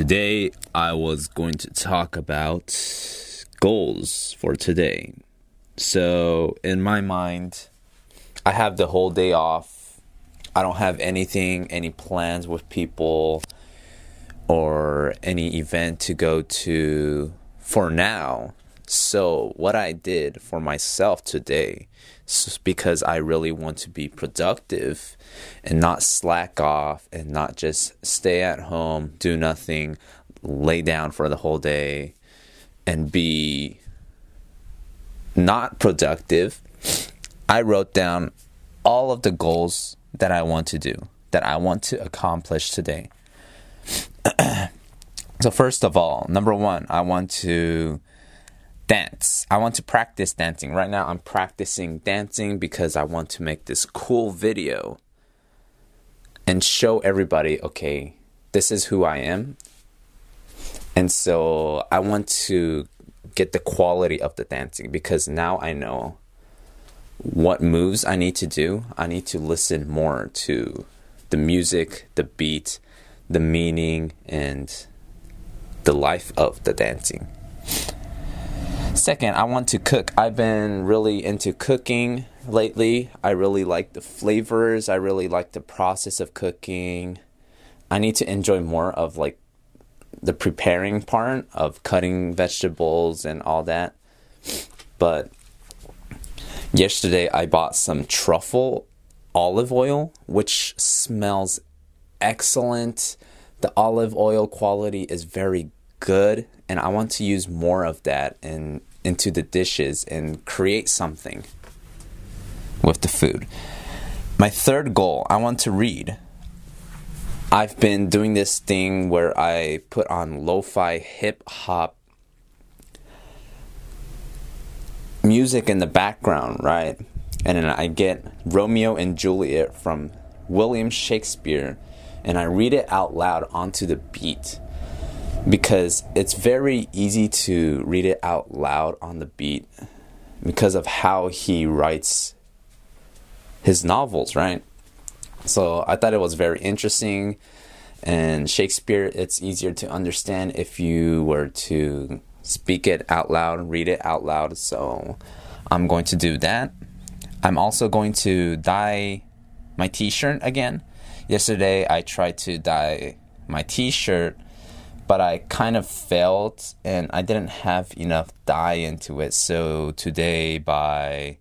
Today I was going to talk about goals for today. So, in my mind, I have the whole day off. I don't have anything, any plans with people or any event to go to for now. So, what I did for myself today, because I really want to be productive and not slack off and not just stay at home, do nothing, lay down for the whole day, and be not productive, I wrote down all of the goals that I want to do, that I want to accomplish today. so, first of all, number one, I want to dance. I want to practice dancing. Right now, I'm practicing dancing because I want to make this cool video and show everybody okay, this is who I am. And so I want to get the quality of the dancing because now I know what moves I need to do. I need to listen more to the music, the beat, the meaning, and the life of the dancing. Second, I want to cook. I've been really into cooking lately. I really like the flavors. I really like the process of cooking. I need to enjoy more of like the preparing part of cutting vegetables and all that. But yesterday I bought some truffle olive oil, which smells excellent. The olive oil quality is very good and I want to use more of that in into the dishes and create something with the food. My third goal, I want to read. I've been doing this thing where I put on lo-fi hip hop music in the background, right? And then I get Romeo and Juliet from William Shakespeare and I read it out loud onto the beat because it's very easy to read it out loud on the beat because of how he writes his novels, right? So I thought it was very interesting. And Shakespeare, it's easier to understand if you were to speak it out loud, read it out loud. So I'm going to do that. I'm also going to dye my t shirt again. Yesterday I tried to dye my t shirt but I kind of failed and I didn't have enough dye into it. So today, by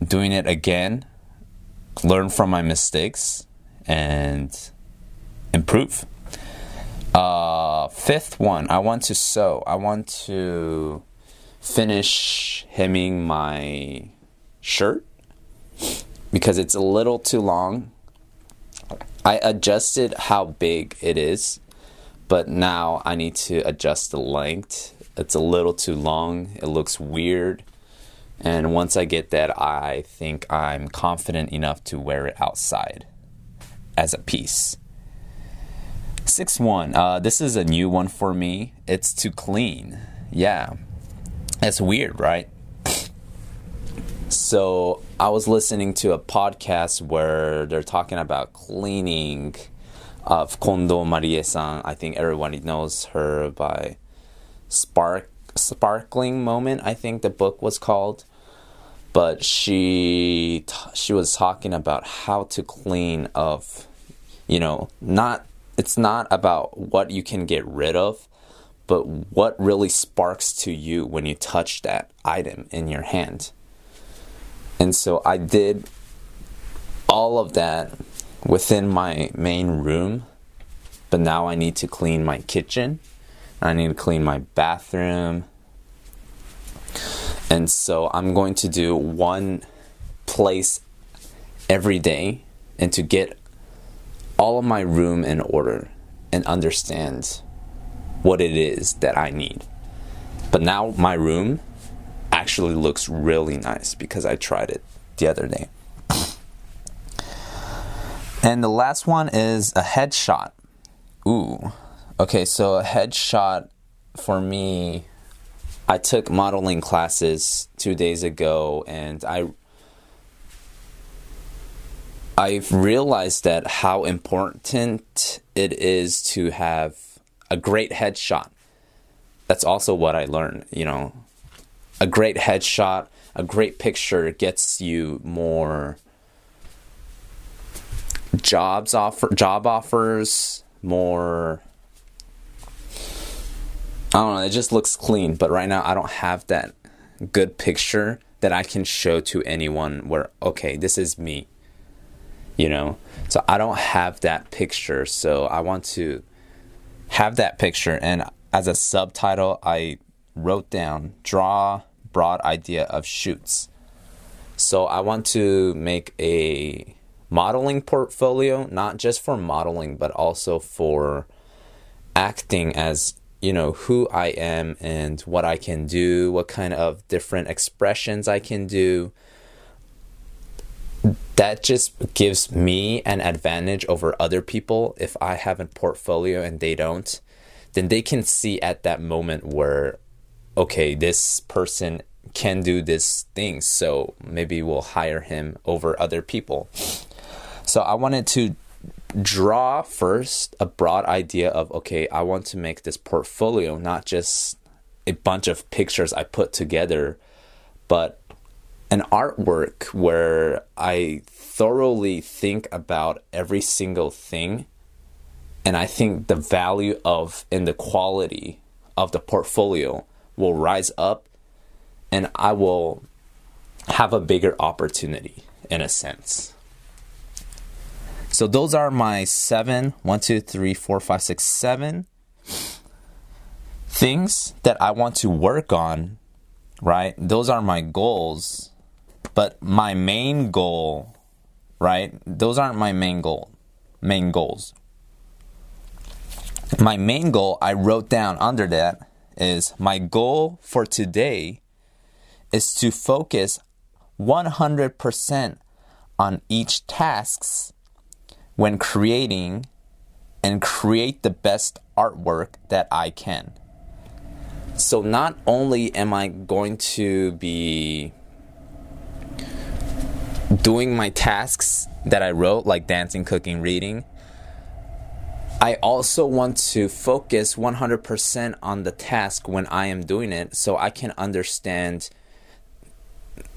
doing it again, learn from my mistakes and improve. Uh, fifth one, I want to sew. I want to finish hemming my shirt because it's a little too long. I adjusted how big it is but now I need to adjust the length. It's a little too long, it looks weird. And once I get that, I think I'm confident enough to wear it outside as a piece. Six one. Uh, this is a new one for me. It's too clean. Yeah, it's weird, right? So I was listening to a podcast where they're talking about cleaning of Kondo Marie-san. I think everyone knows her by Spark Sparkling Moment. I think the book was called. But she she was talking about how to clean of, you know, not it's not about what you can get rid of, but what really sparks to you when you touch that item in your hand. And so I did all of that within my main room, but now I need to clean my kitchen. I need to clean my bathroom. And so I'm going to do one place every day and to get all of my room in order and understand what it is that I need. But now my room actually looks really nice because I tried it the other day. And the last one is a headshot. Ooh. Okay, so a headshot for me, I took modeling classes two days ago and I I've realized that how important it is to have a great headshot. That's also what I learned, you know. A great headshot, a great picture gets you more jobs offer job offers, more I don't know, it just looks clean, but right now I don't have that good picture that I can show to anyone where okay, this is me. You know? So I don't have that picture, so I want to have that picture and as a subtitle I wrote down draw broad idea of shoots. So I want to make a modeling portfolio, not just for modeling, but also for acting as you know who I am and what I can do, what kind of different expressions I can do. That just gives me an advantage over other people if I have a portfolio and they don't. Then they can see at that moment where, okay, this person can do this thing, so maybe we'll hire him over other people. So I wanted to draw first a broad idea of okay, I want to make this portfolio not just a bunch of pictures I put together, but an artwork where I thoroughly think about every single thing and I think the value of and the quality of the portfolio will rise up and I will have a bigger opportunity in a sense. So those are my seven, one, two, three, four, five, six, seven things that I want to work on, right? Those are my goals. But my main goal, right? Those aren't my main goal. Main goals. My main goal I wrote down under that is my goal for today is to focus 100% on each tasks when creating and create the best artwork that I can. So, not only am I going to be doing my tasks that I wrote, like dancing, cooking, reading, I also want to focus 100% on the task when I am doing it so I can understand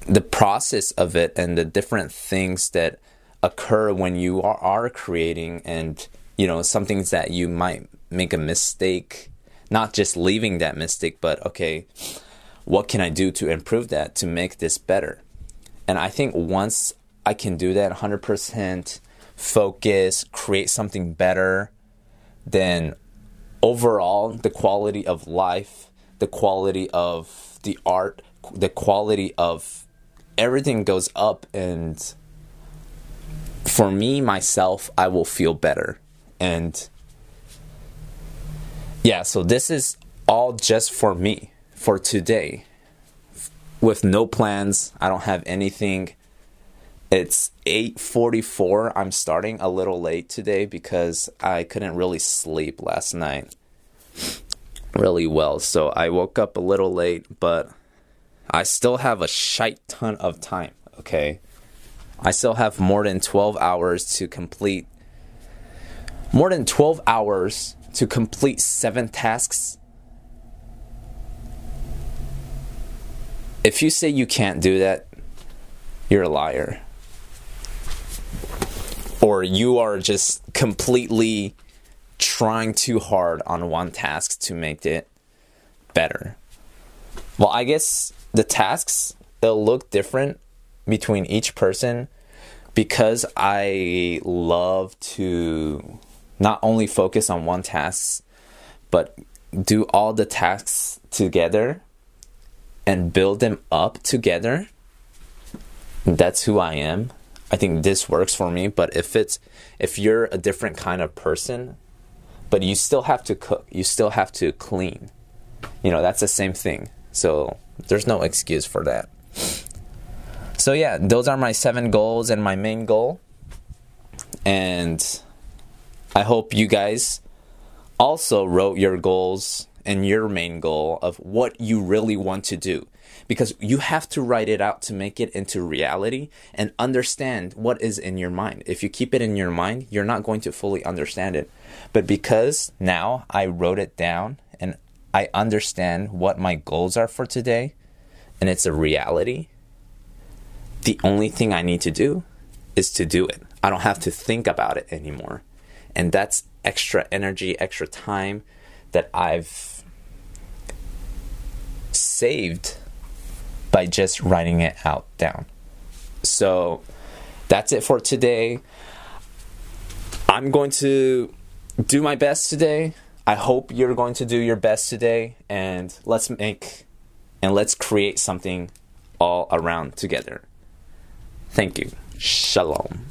the process of it and the different things that occur when you are, are creating and you know some things that you might make a mistake not just leaving that mistake but okay what can i do to improve that to make this better? And i think once i can do that 100% focus create something better then overall the quality of life the quality of the art the quality of everything goes up and for me myself i will feel better. And yeah so this is all just for me for today. With no plans i don't have anything. It's 8:44 i'm starting a little late today because i couldn't really sleep last night really well. So i woke up a little late but i still have a shite ton of time okay I still have more than 12 hours to complete more than 12 hours to complete 7 tasks. If you say you can't do that, you're a liar. Or you are just completely trying too hard on one task to make it better. Well, I guess the tasks they'll look different between each person because I love to not only focus on one task, but do all the tasks together and build them up together. That's who I am. I think this works for me, but if it's if you're a different kind of person, but you still have to cook, you still have to clean. You know, that's the same thing. So, there's no excuse for that. So yeah, those are my seven goals and my main goal. And I hope you guys also wrote your goals and your main goal of what you really want to do. because you have to write it out to make it into reality and understand what is in your mind. If you keep it in your mind, you're not going to fully understand it. But because now I wrote it down and I understand what my goals are for today and it's a reality, the only thing I need to do is to do it. I don't have to think about it anymore. And that's extra energy, extra time that I've saved by just writing it out down. So that's it for today. I'm going to do my best today. I hope you're going to do your best today and let's make and let's create something all around together. Thank you. Shalom.